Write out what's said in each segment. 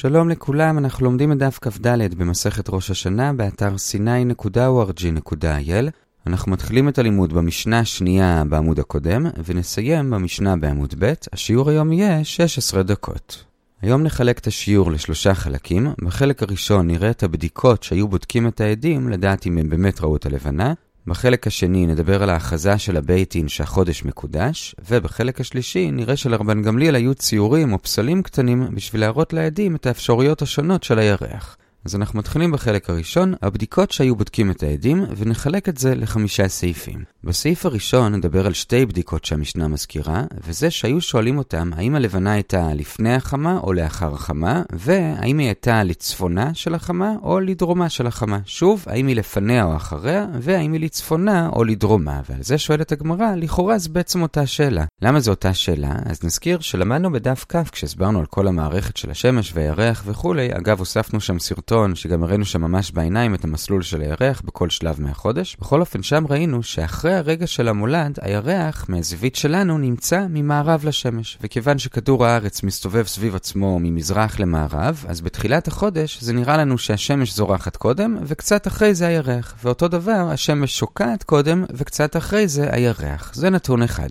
שלום לכולם, אנחנו לומדים את דף כ"ד במסכת ראש השנה באתר sny.org.il. אנחנו מתחילים את הלימוד במשנה השנייה בעמוד הקודם, ונסיים במשנה בעמוד ב', השיעור היום יהיה 16 דקות. היום נחלק את השיעור לשלושה חלקים. בחלק הראשון נראה את הבדיקות שהיו בודקים את העדים לדעת אם הם באמת ראו את הלבנה. בחלק השני נדבר על ההכרזה של הבייטין שהחודש מקודש, ובחלק השלישי נראה שלרבן גמליאל היו ציורים או פסלים קטנים בשביל להראות לעדים את האפשרויות השונות של הירח. אז אנחנו מתחילים בחלק הראשון, הבדיקות שהיו בודקים את העדים, ונחלק את זה לחמישה סעיפים. בסעיף הראשון נדבר על שתי בדיקות שהמשנה מזכירה, וזה שהיו שואלים אותם האם הלבנה הייתה לפני החמה או לאחר החמה, והאם היא הייתה לצפונה של החמה או לדרומה של החמה. שוב, האם היא לפניה או אחריה, והאם היא לצפונה או לדרומה. ועל זה שואלת הגמרא, לכאורה זה בעצם אותה שאלה. למה זו אותה שאלה? אז נזכיר שלמדנו בדף כ' כשהסברנו על כל המערכת של השמש והירח וכולי, אגב הוספנו שם סרטון שגם הראינו שם ממש בעיניים את המסלול של הירח בכל שלב מהחודש. בכל אופן שם ראינו שאחרי הרגע של המולד, הירח מהזווית שלנו נמצא ממערב לשמש. וכיוון שכדור הארץ מסתובב סביב עצמו ממזרח למערב, אז בתחילת החודש זה נראה לנו שהשמש זורחת קודם, וקצת אחרי זה הירח. ואותו דבר, השמש שוקעת קודם, וקצת אחרי זה הירח. זה נתון אחד.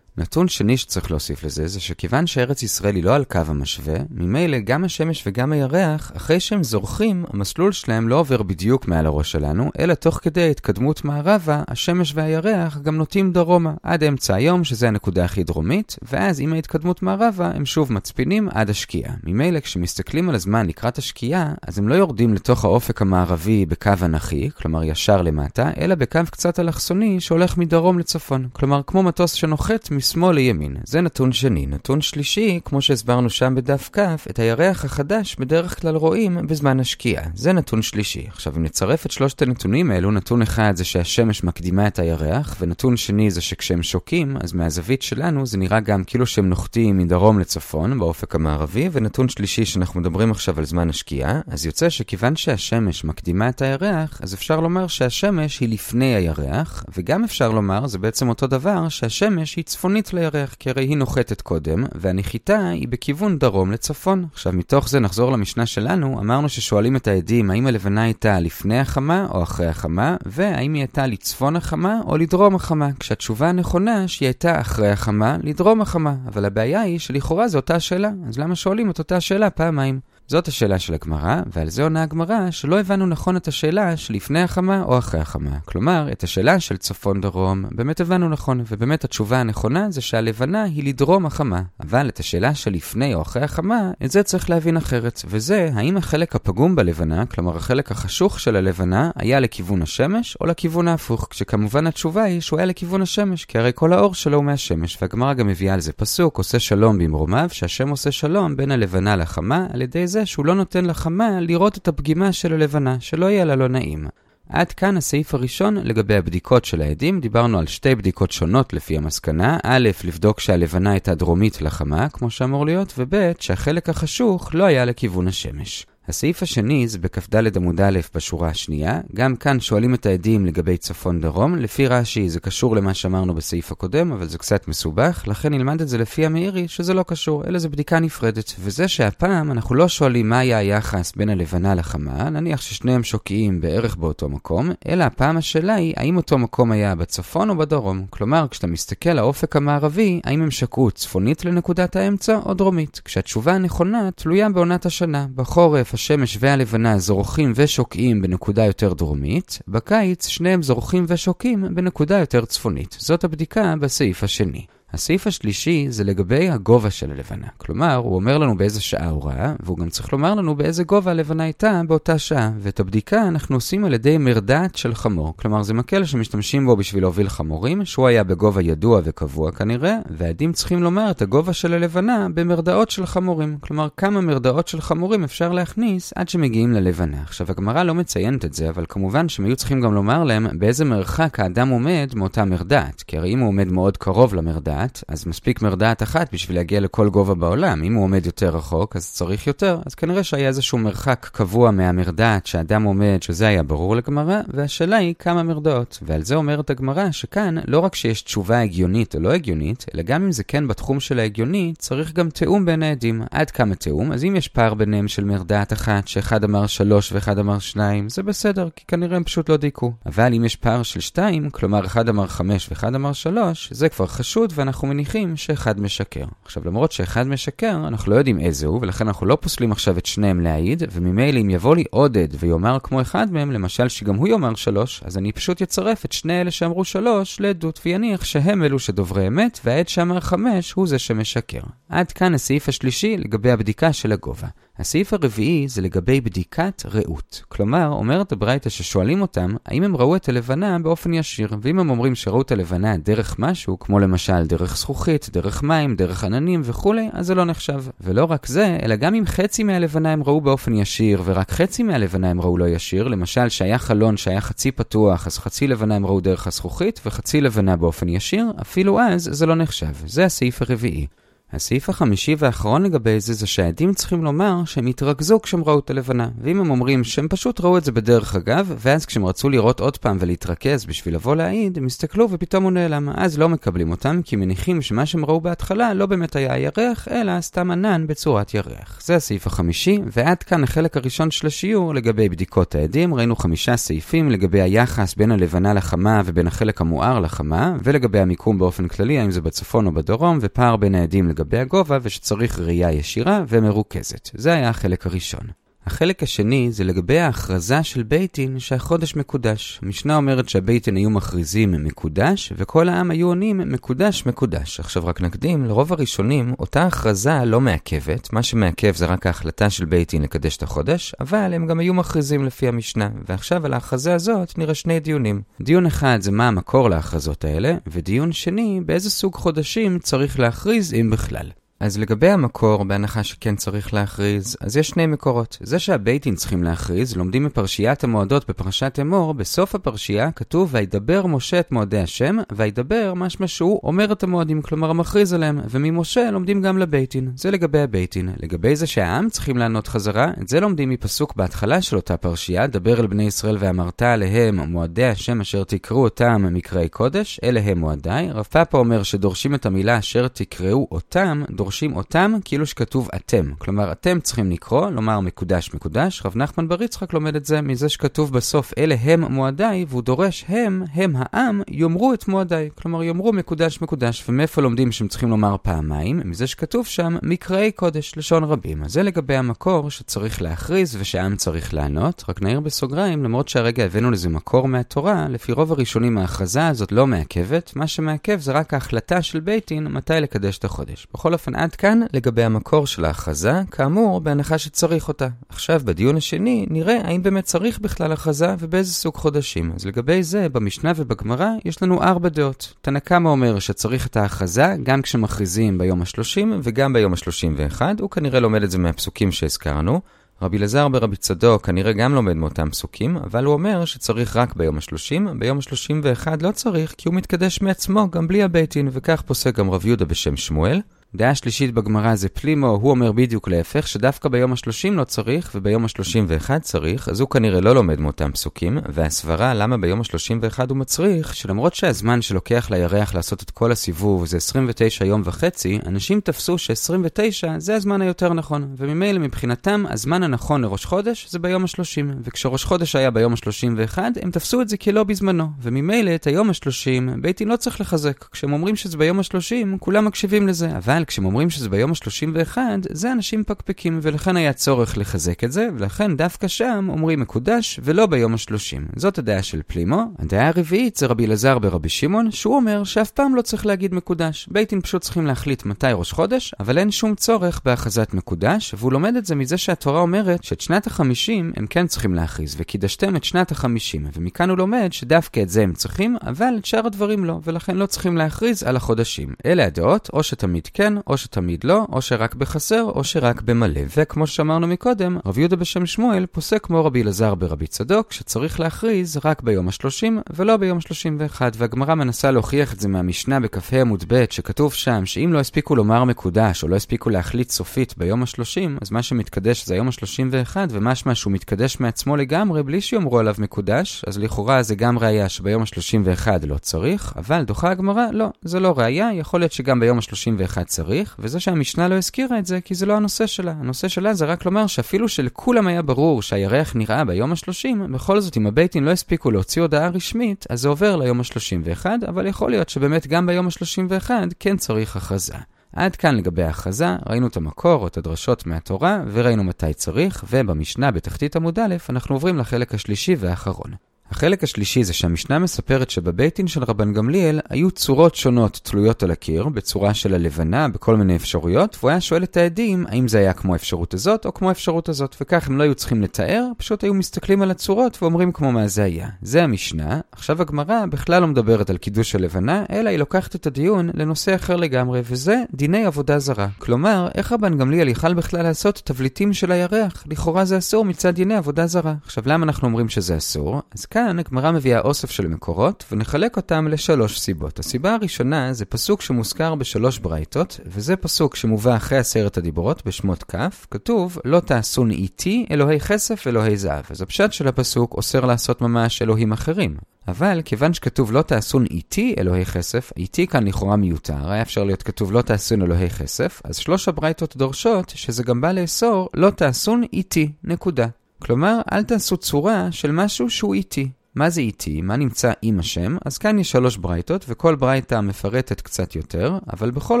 נתון שני שצריך להוסיף לזה, זה שכיוון שארץ ישראל היא לא על קו המשווה, ממילא גם השמש וגם הירח, אחרי שהם זורחים, המסלול שלהם לא עובר בדיוק מעל הראש שלנו, אלא תוך כדי ההתקדמות מערבה, השמש והירח גם נוטים דרומה, עד אמצע היום, שזה הנקודה הכי דרומית, ואז עם ההתקדמות מערבה, הם שוב מצפינים עד השקיעה. ממילא כשמסתכלים על הזמן לקראת השקיעה, אז הם לא יורדים לתוך האופק המערבי בקו אנכי, כלומר ישר למטה, אלא בקו קצת אלכסוני שהולך מדרום לצפון. כלומר, כמו מטוס שנוחת משמאל לימין. זה נתון שני. נתון שלישי, כמו שהסברנו שם בדף כ, את הירח החדש בדרך כלל רואים בזמן השקיעה. זה נתון שלישי. עכשיו, אם נצרף את שלושת הנתונים האלו, נתון אחד זה שהשמש מקדימה את הירח, ונתון שני זה שכשהם שוקים, אז מהזווית שלנו זה נראה גם כאילו שהם נוחתים מדרום לצפון, באופק המערבי, ונתון שלישי שאנחנו מדברים עכשיו על זמן השקיעה, אז יוצא שכיוון שהשמש מקדימה את הירח, אז אפשר לומר שהשמש היא לפני הירח, וגם אפשר לומר, זה בעצם אותו דבר, שהשמש היא צפונית צפונית לירח, כי הרי היא נוחתת קודם, והנחיתה היא בכיוון דרום לצפון. עכשיו, מתוך זה נחזור למשנה שלנו, אמרנו ששואלים את העדים האם הלבנה הייתה לפני החמה או אחרי החמה, והאם היא הייתה לצפון החמה או לדרום החמה, כשהתשובה הנכונה שהיא הייתה אחרי החמה, לדרום החמה. אבל הבעיה היא שלכאורה זו אותה שאלה, אז למה שואלים את אותה שאלה פעמיים? זאת השאלה של הגמרא, ועל זה עונה הגמרא שלא הבנו נכון את השאלה שלפני החמה או אחרי החמה. כלומר, את השאלה של צפון-דרום באמת הבנו נכון, ובאמת התשובה הנכונה זה שהלבנה היא לדרום החמה. אבל את השאלה של לפני או אחרי החמה, את זה צריך להבין אחרת. וזה, האם החלק הפגום בלבנה, כלומר החלק החשוך של הלבנה, היה לכיוון השמש או לכיוון ההפוך, כשכמובן התשובה היא שהוא היה לכיוון השמש, כי הרי כל האור שלו הוא מהשמש, והגמרא גם מביאה על זה פסוק, עושה שלום במרומיו, שהשם עושה שלום בין הלבנה לחמה, על ידי זה שהוא לא נותן לחמה לראות את הפגימה של הלבנה, שלא יהיה לה לא נעים. עד כאן הסעיף הראשון לגבי הבדיקות של העדים. דיברנו על שתי בדיקות שונות לפי המסקנה. א', לבדוק שהלבנה הייתה דרומית לחמה, כמו שאמור להיות, וב', שהחלק החשוך לא היה לכיוון השמש. הסעיף השני זה בכ"ד עמוד א' בשורה השנייה. גם כאן שואלים את העדים לגבי צפון-דרום. לפי רש"י זה קשור למה שאמרנו בסעיף הקודם, אבל זה קצת מסובך, לכן נלמד את זה לפי המאירי שזה לא קשור, אלא זה בדיקה נפרדת. וזה שהפעם אנחנו לא שואלים מה היה היחס בין הלבנה לחמה, נניח ששניהם שוקעים בערך באותו מקום, אלא הפעם השאלה היא האם אותו מקום היה בצפון או בדרום. כלומר, כשאתה מסתכל לאופק המערבי, האם הם שקעו צפונית לנקודת האמצע או דרומית. כשהתשובה הנכונה תלויה בעונת השנה. בחורף השמש והלבנה זורחים ושוקעים בנקודה יותר דרומית, בקיץ שניהם זורחים ושוקעים בנקודה יותר צפונית. זאת הבדיקה בסעיף השני. הסעיף השלישי זה לגבי הגובה של הלבנה. כלומר, הוא אומר לנו באיזה שעה הוא ראה, והוא גם צריך לומר לנו באיזה גובה הלבנה הייתה באותה שעה. ואת הבדיקה אנחנו עושים על ידי מרדעת של חמור. כלומר, זה מקל שמשתמשים בו בשביל להוביל חמורים, שהוא היה בגובה ידוע וקבוע כנראה, והעדים צריכים לומר את הגובה של הלבנה במרדעות של חמורים. כלומר, כמה מרדעות של חמורים אפשר להכניס עד שמגיעים ללבנה. עכשיו, הגמרא לא מציינת את זה, אבל כמובן שהם היו צריכים גם לומר להם באיזה מרחק האדם עומד מאותה מרדעת. כי הרי אם הוא עומד מאוד קרוב למרדעת, אחת, אז מספיק מרדעת אחת בשביל להגיע לכל גובה בעולם. אם הוא עומד יותר רחוק, אז צריך יותר, אז כנראה שהיה איזשהו מרחק קבוע מהמרדעת שאדם עומד, שזה היה ברור לגמרא, והשאלה היא כמה מרדעות. ועל זה אומרת הגמרא שכאן, לא רק שיש תשובה הגיונית או לא הגיונית, אלא גם אם זה כן בתחום של ההגיוני, צריך גם תיאום בין העדים. עד כמה תיאום? אז אם יש פער ביניהם של מרדעת אחת, שאחד אמר שלוש ואחד אמר שניים, זה בסדר, כי כנראה הם פשוט לא דייקו. אבל אם יש פער של שתיים, כלומר אחד אמר חמש ואחד אמר שלוש, זה כבר חשוד ואנחנו מניחים שאחד משקר. עכשיו, למרות שאחד משקר, אנחנו לא יודעים איזה הוא, ולכן אנחנו לא פוסלים עכשיו את שניהם להעיד, וממילא אם יבוא לי עודד ויאמר כמו אחד מהם, למשל שגם הוא יאמר שלוש, אז אני פשוט יצרף את שני אלה שאמרו שלוש לעדות, ויניח שהם אלו שדוברי אמת, והעד שאמר חמש הוא זה שמשקר. עד כאן הסעיף השלישי לגבי הבדיקה של הגובה. הסעיף הרביעי זה לגבי בדיקת ראות. כלומר, אומרת הברייתא ששואלים אותם, האם הם ראו את הלבנה באופן ישיר, ואם הם אומרים שראו את הלבנה דרך משהו, כמו למשל דרך זכוכית, דרך מים, דרך עננים וכולי, אז זה לא נחשב. ולא רק זה, אלא גם אם חצי מהלבנה הם ראו באופן ישיר, ורק חצי מהלבנה הם ראו לא ישיר, למשל שהיה חלון שהיה חצי פתוח, אז חצי לבנה הם ראו דרך הזכוכית, וחצי לבנה באופן ישיר, אפילו אז זה לא נחשב. זה הסעיף הרביעי. הסעיף החמישי והאחרון לגבי זה, זה שהעדים צריכים לומר שהם התרכזו כשהם ראו את הלבנה. ואם הם אומרים שהם פשוט ראו את זה בדרך אגב, ואז כשהם רצו לראות עוד פעם ולהתרכז בשביל לבוא להעיד, הם הסתכלו ופתאום הוא נעלם. אז לא מקבלים אותם, כי מניחים שמה שהם ראו בהתחלה לא באמת היה ירח, אלא סתם ענן בצורת ירח. זה הסעיף החמישי, ועד כאן החלק הראשון של השיעור לגבי בדיקות העדים. ראינו חמישה סעיפים לגבי היחס בין הלבנה לחמה ובין החלק המואר לחמה, ולגבי המיקום באופן כללי, האם זה בצפון או בדרום, ופער בין העדים לגבי הגובה ושצריך ראייה ישירה ומרוכזת. זה היה החלק הראשון. החלק השני זה לגבי ההכרזה של בייטין שהחודש מקודש. המשנה אומרת שהבית דין היו מכריזים מקודש, וכל העם היו עונים מקודש מקודש. עכשיו רק נקדים, לרוב הראשונים אותה הכרזה לא מעכבת, מה שמעכב זה רק ההחלטה של בית דין לקדש את החודש, אבל הם גם היו מכריזים לפי המשנה. ועכשיו על ההכרזה הזאת נראה שני דיונים. דיון אחד זה מה המקור להכרזות האלה, ודיון שני, באיזה סוג חודשים צריך להכריז אם בכלל. אז לגבי המקור, בהנחה שכן צריך להכריז, אז יש שני מקורות. זה שהבית דין צריכים להכריז, לומדים מפרשיית המועדות בפרשת אמור, בסוף הפרשייה כתוב וידבר משה את מועדי השם, וידבר משמע שהוא אומר את המועדים, כלומר מכריז עליהם, וממשה לומדים גם לבית דין. זה לגבי הבית דין. לגבי זה שהעם צריכים לענות חזרה, את זה לומדים מפסוק בהתחלה של אותה פרשייה, דבר אל בני ישראל ואמרת עליהם מועדי השם אשר תקראו אותם מקראי קודש, אלה הם מועדיי. רב פאפה אומר שדורשים את המילה אשר תקראו אותם, דורשים אותם כאילו שכתוב אתם. כלומר, אתם צריכים לקרוא, לומר מקודש מקודש. רב נחמן בר יצחק לומד את זה מזה שכתוב בסוף אלה הם מועדיי, והוא דורש הם, הם העם, יאמרו את מועדיי. כלומר, יאמרו מקודש מקודש. ומאיפה לומדים שהם צריכים לומר פעמיים? מזה שכתוב שם מקראי קודש, לשון רבים. אז זה לגבי המקור שצריך להכריז ושהעם צריך לענות. רק נעיר בסוגריים, למרות שהרגע הבאנו לזה מקור מהתורה, לפי רוב הראשונים ההכרזה הזאת לא מעכבת, מה שמעכב זה רק ההחלטה של בית דין מתי לקדש את החודש. בכל אופן, עד כאן לגבי המקור של ההכרזה, כאמור, בהנחה שצריך אותה. עכשיו, בדיון השני, נראה האם באמת צריך בכלל הכרזה ובאיזה סוג חודשים. אז לגבי זה, במשנה ובגמרא, יש לנו ארבע דעות. תנא קמא אומר שצריך את ההכרזה גם כשמכריזים ביום ה-30 וגם ביום ה-31, הוא כנראה לומד את זה מהפסוקים שהזכרנו. רבי אלעזר ברבי צדוק כנראה גם לומד מאותם פסוקים, אבל הוא אומר שצריך רק ביום ה-30, ביום ה-31 לא צריך, כי הוא מתקדש מעצמו גם בלי הבית דין, וכך פוסק גם רב יהודה בשם שמואל. דעה שלישית בגמרא זה פלימו, הוא אומר בדיוק להפך, שדווקא ביום ה-30 לא צריך וביום ה-31 צריך, אז הוא כנראה לא לומד מאותם פסוקים, והסברה למה ביום ה-31 הוא מצריך, שלמרות שהזמן שלוקח לירח לעשות את כל הסיבוב זה 29 יום וחצי, אנשים תפסו ש-29 זה הזמן היותר נכון, וממילא מבחינתם הזמן הנכון לראש חודש זה ביום ה-30, וכשראש חודש היה ביום ה-31, הם תפסו את זה כלא בזמנו, וממילא את היום ה-30 בית דין לא צריך לחזק, כשהם אומרים שזה ביום ה-30 כולם מקשיבים לזה, אבל אבל כשהם אומרים שזה ביום ה-31, זה אנשים פקפקים, ולכן היה צורך לחזק את זה, ולכן דווקא שם אומרים מקודש, ולא ביום ה-30. זאת הדעה של פלימו. הדעה הרביעית זה רבי אלעזר ברבי שמעון, שהוא אומר שאף פעם לא צריך להגיד מקודש. בייטים פשוט צריכים להחליט מתי ראש חודש, אבל אין שום צורך בהכרזת מקודש, והוא לומד את זה מזה שהתורה אומרת שאת שנת החמישים הם כן צריכים להכריז, וקידשתם את שנת החמישים, ומכאן הוא לומד שדווקא את זה הם צריכים, אבל את שאר הדברים לא, ולכן לא צריכים להכריז על החודשים. אלה הדעות, או שתמיד כן, כן, או שתמיד לא, או שרק בחסר, או שרק במלא. וכמו שאמרנו מקודם, רב יהודה בשם שמואל פוסק כמו רבי אלעזר ברבי צדוק, שצריך להכריז רק ביום ה-30 ולא ביום ה-31, והגמרא מנסה להוכיח את זה מהמשנה בכ"ה עמוד ב', שכתוב שם שאם לא הספיקו לומר מקודש, או לא הספיקו להחליט סופית ביום ה-30, אז מה שמתקדש זה היום ה-31, ומשמע שהוא מתקדש מעצמו לגמרי בלי שיאמרו עליו מקודש, אז לכאורה זה גם ראייה שביום ה-31 לא צריך, אבל דוחה הגמרא, לא, זה לא ראייה, יכול להיות שגם ביום ה-31 צריך, וזה שהמשנה לא הזכירה את זה, כי זה לא הנושא שלה. הנושא שלה זה רק לומר שאפילו שלכולם היה ברור שהירח נראה ביום ה-30, בכל זאת אם הבייטין לא הספיקו להוציא הודעה רשמית, אז זה עובר ליום ה-31, אבל יכול להיות שבאמת גם ביום ה-31 כן צריך הכרזה. עד כאן לגבי ההכרזה, ראינו את המקור או את הדרשות מהתורה, וראינו מתי צריך, ובמשנה בתחתית עמוד א', אנחנו עוברים לחלק השלישי והאחרון. החלק השלישי זה שהמשנה מספרת שבבית דין של רבן גמליאל היו צורות שונות תלויות על הקיר, בצורה של הלבנה, בכל מיני אפשרויות, והוא היה שואל את העדים האם זה היה כמו האפשרות הזאת או כמו האפשרות הזאת, וכך הם לא היו צריכים לתאר, פשוט היו מסתכלים על הצורות ואומרים כמו מה זה היה. זה המשנה, עכשיו הגמרא בכלל לא מדברת על קידוש הלבנה, אלא היא לוקחת את הדיון לנושא אחר לגמרי, וזה דיני עבודה זרה. כלומר, איך רבן גמליאל יכל בכלל לעשות תבליטים של הירח? לכאורה זה אסור מצד דיני עבודה זרה. עכשיו, למה אנחנו אומרים שזה אסור? אז כאן כאן הגמרא מביאה אוסף של מקורות, ונחלק אותם לשלוש סיבות. הסיבה הראשונה זה פסוק שמוזכר בשלוש ברייתות, וזה פסוק שמובא אחרי עשרת הדיברות בשמות כ', כתוב לא תעשון איתי אלוהי כסף אלוהי זהב. אז הפשט של הפסוק אוסר לעשות ממש אלוהים אחרים. אבל כיוון שכתוב לא תעשון איתי אלוהי כסף, איתי כאן לכאורה מיותר, היה אפשר להיות כתוב לא תעשון אלוהי כסף, אז שלוש הברייתות דורשות שזה גם בא לאסור לא תעשון איתי, נקודה. כלומר, אל תעשו צורה של משהו שהוא איתי. מה זה איתי? מה נמצא עם השם? אז כאן יש שלוש ברייתות, וכל ברייתה מפרטת קצת יותר, אבל בכל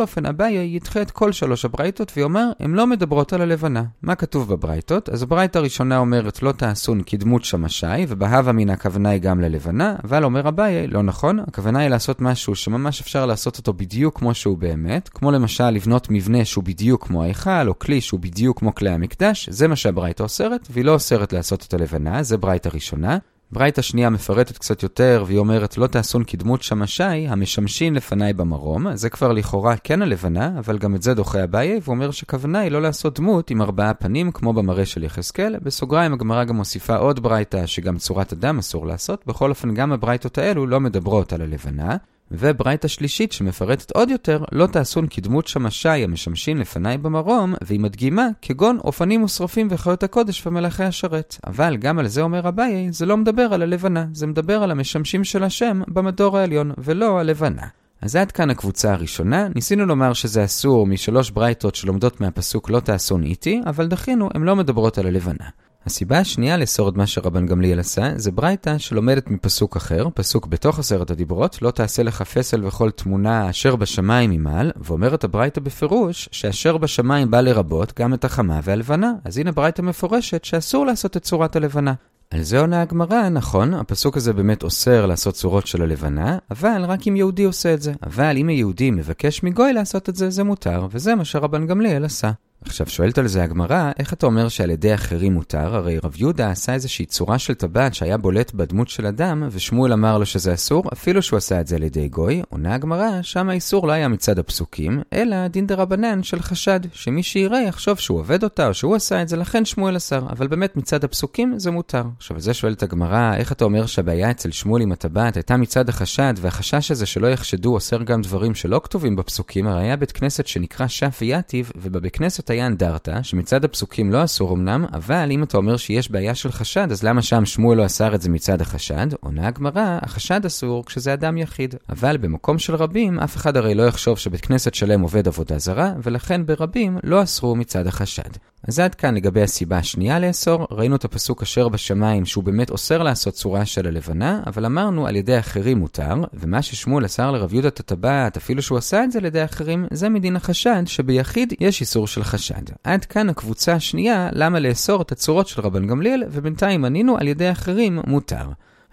אופן אביי ידחה את כל שלוש הברייתות ויאמר, הן לא מדברות על הלבנה. מה כתוב בברייתות? אז הברייתה הראשונה אומרת לא תעשון כדמות שמשי, ובהווה מן הכוונה היא גם ללבנה, אבל אומר אביי, לא נכון, הכוונה היא לעשות משהו שממש אפשר לעשות אותו בדיוק כמו שהוא באמת, כמו למשל לבנות מבנה שהוא בדיוק כמו ההיכל, או כלי שהוא בדיוק כמו כלי המקדש, זה מה שהברייתה אוסרת, והיא לא אוסרת לעשות את הלבנה, זה ברייתה ראשונה. ברייתא שנייה מפרטת קצת יותר, והיא אומרת, לא תעשון כדמות שמשי, המשמשים לפניי במרום. זה כבר לכאורה כן הלבנה, אבל גם את זה דוחה אביי, ואומר שכוונה היא לא לעשות דמות עם ארבעה פנים, כמו במראה של יחזקאל. בסוגריים הגמרא גם מוסיפה עוד ברייתא, שגם צורת אדם אסור לעשות. בכל אופן, גם הברייתות האלו לא מדברות על הלבנה. וברייתא שלישית שמפרטת עוד יותר, לא תעשון כדמות שמשי המשמשים לפניי במרום, והיא מדגימה כגון אופנים ושרפים וחיות הקודש ומלאכי השרת. אבל גם על זה אומר אביי, זה לא מדבר על הלבנה, זה מדבר על המשמשים של השם במדור העליון, ולא הלבנה. אז עד כאן הקבוצה הראשונה, ניסינו לומר שזה אסור משלוש ברייתות שלומדות מהפסוק לא תעשון איתי, אבל דחינו, הן לא מדברות על הלבנה. הסיבה השנייה לאסור את מה שרבן גמליאל עשה, זה ברייתא שלומדת מפסוק אחר, פסוק בתוך עשרת הדיברות, לא תעשה לך פסל וכל תמונה אשר בשמיים ממעל, ואומרת הברייתא בפירוש, שאשר בשמיים בא לרבות גם את החמה והלבנה. אז הנה ברייתא מפורשת שאסור לעשות את צורת הלבנה. על זה עונה הגמרא, נכון, הפסוק הזה באמת אוסר לעשות צורות של הלבנה, אבל רק אם יהודי עושה את זה. אבל אם היהודי מבקש מגוי לעשות את זה, זה מותר, וזה מה שרבן גמליאל עשה. עכשיו שואלת על זה הגמרא, איך אתה אומר שעל ידי אחרים מותר? הרי רב יהודה עשה איזושהי צורה של טבעת שהיה בולט בדמות של אדם, ושמואל אמר לו שזה אסור, אפילו שהוא עשה את זה על ידי גוי. עונה הגמרא, שם האיסור לא היה מצד הפסוקים, אלא דין דה רבנן של חשד, שמי שיראה יחשוב שהוא עובד אותה או שהוא עשה את זה, לכן שמואל אסר. אבל באמת מצד הפסוקים זה מותר. עכשיו על זה שואלת הגמרא, איך אתה אומר שהבעיה אצל שמואל עם הטבעת הייתה מצד החשד, והחשש הזה שלא יחשדו אוסר גם דברים שלא כתובים בפסוקים, הרי היה בית כנסת שנקרא שף ויתיב, ובבית כנסת היה אנדרטה, שמצד הפסוקים לא אסור אמנם, אבל אם אתה אומר שיש בעיה של חשד, אז למה שם שמואל לא אסר את זה מצד החשד? עונה הגמרא, החשד אסור כשזה אדם יחיד. אבל במקום של רבים, אף אחד הרי לא יחשוב שבית כנסת שלם עובד עבודה זרה, ולכן ברבים לא אסרו מצד החשד. אז עד כאן לגבי הסיבה השנייה לאסור, ראינו את הפסוק אשר בשמיים שהוא באמת אוסר לעשות צורה של הלבנה, אבל אמרנו על ידי אחרים מותר, ומה ששמואל אסר לרב יהודה הטבעת, אפילו שהוא עשה את זה על ידי אחרים, זה מדין החשד, שביחיד יש איסור של חשד. עד כאן הקבוצה השנייה, למה לאסור את הצורות של רבן גמליאל, ובינתיים ענינו על ידי אחרים מותר.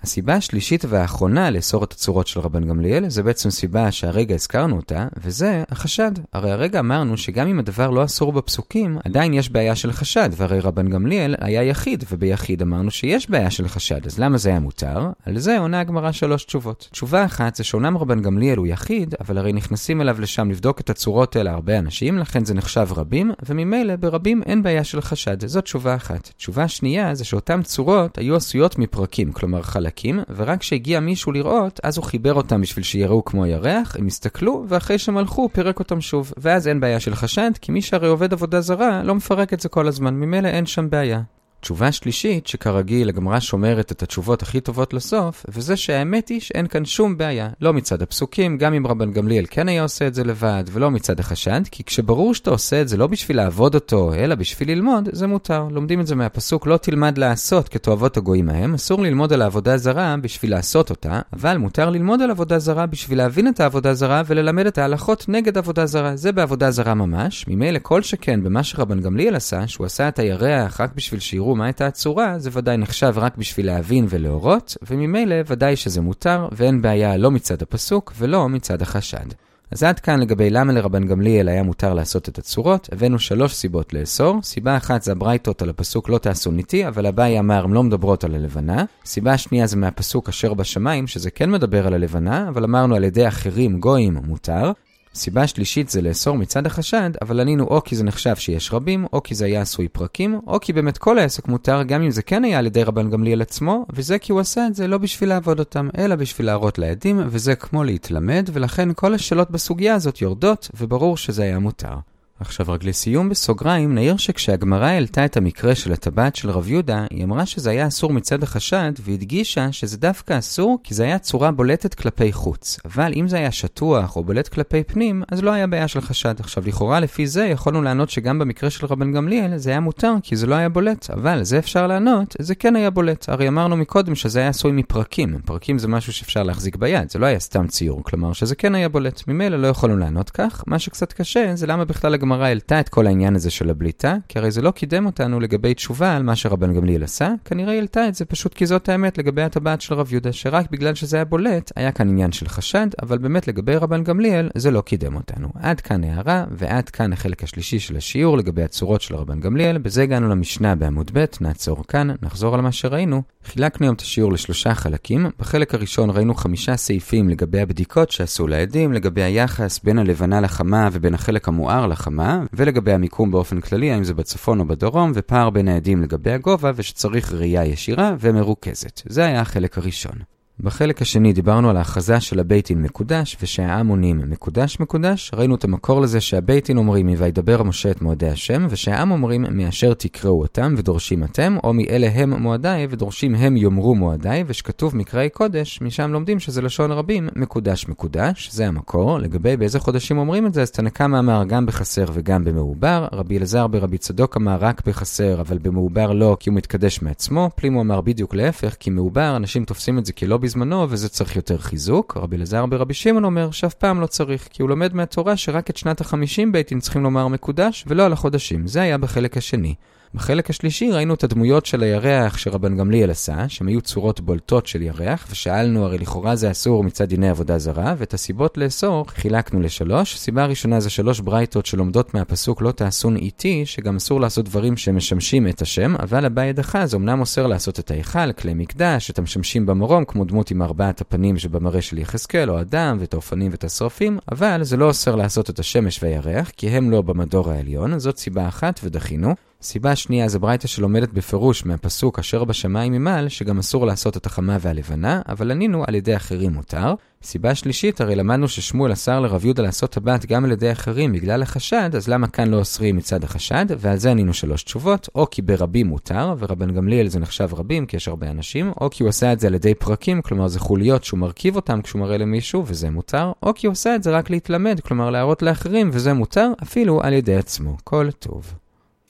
הסיבה השלישית והאחרונה לאסור את הצורות של רבן גמליאל, זה בעצם סיבה שהרגע הזכרנו אותה, וזה החשד. הרי הרגע אמרנו שגם אם הדבר לא אסור בפסוקים, עדיין יש בעיה של חשד, והרי רבן גמליאל היה יחיד, וביחיד אמרנו שיש בעיה של חשד, אז למה זה היה מותר? על זה עונה הגמרא שלוש תשובות. תשובה אחת זה שאומנם רבן גמליאל הוא יחיד, אבל הרי נכנסים אליו לשם לבדוק את הצורות האלה הרבה אנשים, לכן זה נחשב רבים, וממילא ברבים אין בעיה של חשד. זאת תשובה אחת. תשובה שנייה זה שאותן צורות היו עשויות מפרקים, כלומר חלקים, ורק כשהגיע מישהו לראות, אז הוא חיבר אותם בשביל שיראו כמו ירח, הם הסתכלו, ואחרי שהם הלכו, הוא פירק אותם שוב. ואז אין בעיה של חשד, כי מי שהרי עובד עבודה זרה, לא מפרק את זה כל הזמן, ממילא אין שם בעיה. תשובה שלישית, שכרגיל הגמרא שומרת את התשובות הכי טובות לסוף, וזה שהאמת היא שאין כאן שום בעיה. לא מצד הפסוקים, גם אם רבן גמליאל כן היה עושה את זה לבד, ולא מצד החשד, כי כשברור שאתה עושה את זה לא בשביל לעבוד אותו, אלא בשביל ללמוד, זה מותר. לומדים את זה מהפסוק, לא תלמד לעשות כתועבות הגויים ההם, אסור ללמוד על העבודה זרה בשביל לעשות אותה, אבל מותר ללמוד על עבודה זרה בשביל להבין את העבודה זרה וללמד את ההלכות נגד עבודה זרה. זה בעבודה זרה ממש. ממילא כל שכן במה שרבן גמליאל עשה, שהוא עשה את הירח רק בשביל שיראו תראו מה הייתה הצורה, זה ודאי נחשב רק בשביל להבין ולהורות, וממילא ודאי שזה מותר, ואין בעיה לא מצד הפסוק ולא מצד החשד. אז עד כאן לגבי למה לרבן גמליאל היה מותר לעשות את הצורות, הבאנו שלוש סיבות לאסור. סיבה אחת זה הברייתות על הפסוק לא תעשו ניתי, אבל אביי אמר הם לא מדברות על הלבנה. סיבה שנייה זה מהפסוק אשר בשמיים, שזה כן מדבר על הלבנה, אבל אמרנו על ידי אחרים גויים מותר. סיבה שלישית זה לאסור מצד החשד, אבל ענינו או כי זה נחשב שיש רבים, או כי זה היה עשוי פרקים, או כי באמת כל העסק מותר גם אם זה כן היה על ידי רבן גמליאל עצמו, וזה כי הוא עשה את זה לא בשביל לעבוד אותם, אלא בשביל להראות לעדים, וזה כמו להתלמד, ולכן כל השאלות בסוגיה הזאת יורדות, וברור שזה היה מותר. עכשיו רק לסיום בסוגריים, נעיר שכשהגמרא העלתה את המקרה של הטבעת של רב יהודה, היא אמרה שזה היה אסור מצד החשד, והדגישה שזה דווקא אסור כי זה היה צורה בולטת כלפי חוץ. אבל אם זה היה שטוח או בולט כלפי פנים, אז לא היה בעיה של חשד. עכשיו לכאורה לפי זה יכולנו לענות שגם במקרה של רבן גמליאל זה היה מותר כי זה לא היה בולט, אבל זה אפשר לענות, זה כן היה בולט. הרי אמרנו מקודם שזה היה עשוי מפרקים. פרקים זה משהו שאפשר להחזיק ביד, זה לא היה סתם ציור, כלומר שזה כן היה בולט. ממילא לא יכולנו לענות כך. מה שקצת קשה זה למה בכלל הגמרא העלתה את כל העניין הזה של הבליטה, כי הרי זה לא קידם אותנו לגבי תשובה על מה שרבן גמליאל עשה, כנראה העלתה את זה פשוט כי זאת האמת לגבי הטבעת של רב יהודה, שרק בגלל שזה היה בולט, היה כאן עניין של חשד, אבל באמת לגבי רבן גמליאל זה לא קידם אותנו. עד כאן הערה, ועד כאן החלק השלישי של השיעור לגבי הצורות של רבן גמליאל, בזה הגענו למשנה בעמוד ב', נעצור כאן, נחזור על מה שראינו. חילקנו היום את השיעור לשלושה חלקים. בחלק הראשון ראינו חמישה סעיפים לגבי הבדיקות שעשו לעדים, לגבי היחס בין הלבנה לחמה ובין החלק המואר לחמה, ולגבי המיקום באופן כללי, האם זה בצפון או בדרום, ופער בין העדים לגבי הגובה, ושצריך ראייה ישירה ומרוכזת. זה היה החלק הראשון. בחלק השני דיברנו על ההכרזה של הבית דין מקודש ושהעם עונים מקודש מקודש. ראינו את המקור לזה שהבית דין אומרים מ"וידבר משה את מועדי השם" ושהעם אומרים מאשר תקראו אותם ודורשים אתם, או מאלה הם מועדיי ודורשים הם יאמרו מועדיי, ושכתוב מקראי קודש, משם לומדים שזה לשון רבים מקודש מקודש, זה המקור. לגבי באיזה חודשים אומרים את זה, אז תנא קמא אמר גם בחסר וגם במעובר, רבי אלעזר ברבי צדוק אמר רק בחסר אבל במעובר לא כי הוא מתקדש מעצמו, פלימו אמר בדיוק להפך כי מעובר אנשים תופסים את זה כלא בזמנו, וזה צריך יותר חיזוק. רבי אלעזר ברבי שמעון אומר שאף פעם לא צריך, כי הוא לומד מהתורה שרק את שנת החמישים בית דין צריכים לומר מקודש, ולא על החודשים. זה היה בחלק השני. בחלק השלישי ראינו את הדמויות של הירח שרבן גמליאל עשה, שהם היו צורות בולטות של ירח, ושאלנו הרי לכאורה זה אסור מצד דיני עבודה זרה, ואת הסיבות לאסור חילקנו לשלוש. סיבה ראשונה זה שלוש ברייתות שלומדות מהפסוק לא תעשון איתי, שגם אסור לעשות דברים שמשמשים את השם, אבל הבא ידך זה אמנם אוסר לעשות את ההיכל, כלי מקדש, את המשמשים במרום, כמו דמות עם ארבעת הפנים שבמראה של יחזקאל, או אדם, ואת האופנים ואת השרפים, אבל זה לא אוסר לעשות את השמש והירח, כי הם לא במדור העליון, זאת סיבה אחת ודחינו. סיבה שנייה זה ברייתא שלומדת בפירוש מהפסוק אשר בשמיים ממעל, שגם אסור לעשות את החמה והלבנה, אבל ענינו על ידי אחרים מותר. סיבה שלישית, הרי למדנו ששמואל אסר לרב יהודה לעשות טבעת גם על ידי אחרים בגלל החשד, אז למה כאן לא אוסרים מצד החשד? ועל זה ענינו שלוש תשובות, או כי ברבים מותר, ורבן גמליאל זה נחשב רבים, כי יש הרבה אנשים, או כי הוא עשה את זה על ידי פרקים, כלומר זה חוליות שהוא מרכיב אותם כשהוא מראה למישהו, וזה מותר, או כי הוא עושה את זה רק להתלמד, כלומר להראות לאחרים, וזה מותר, אפילו על ידי עצמו. כל טוב.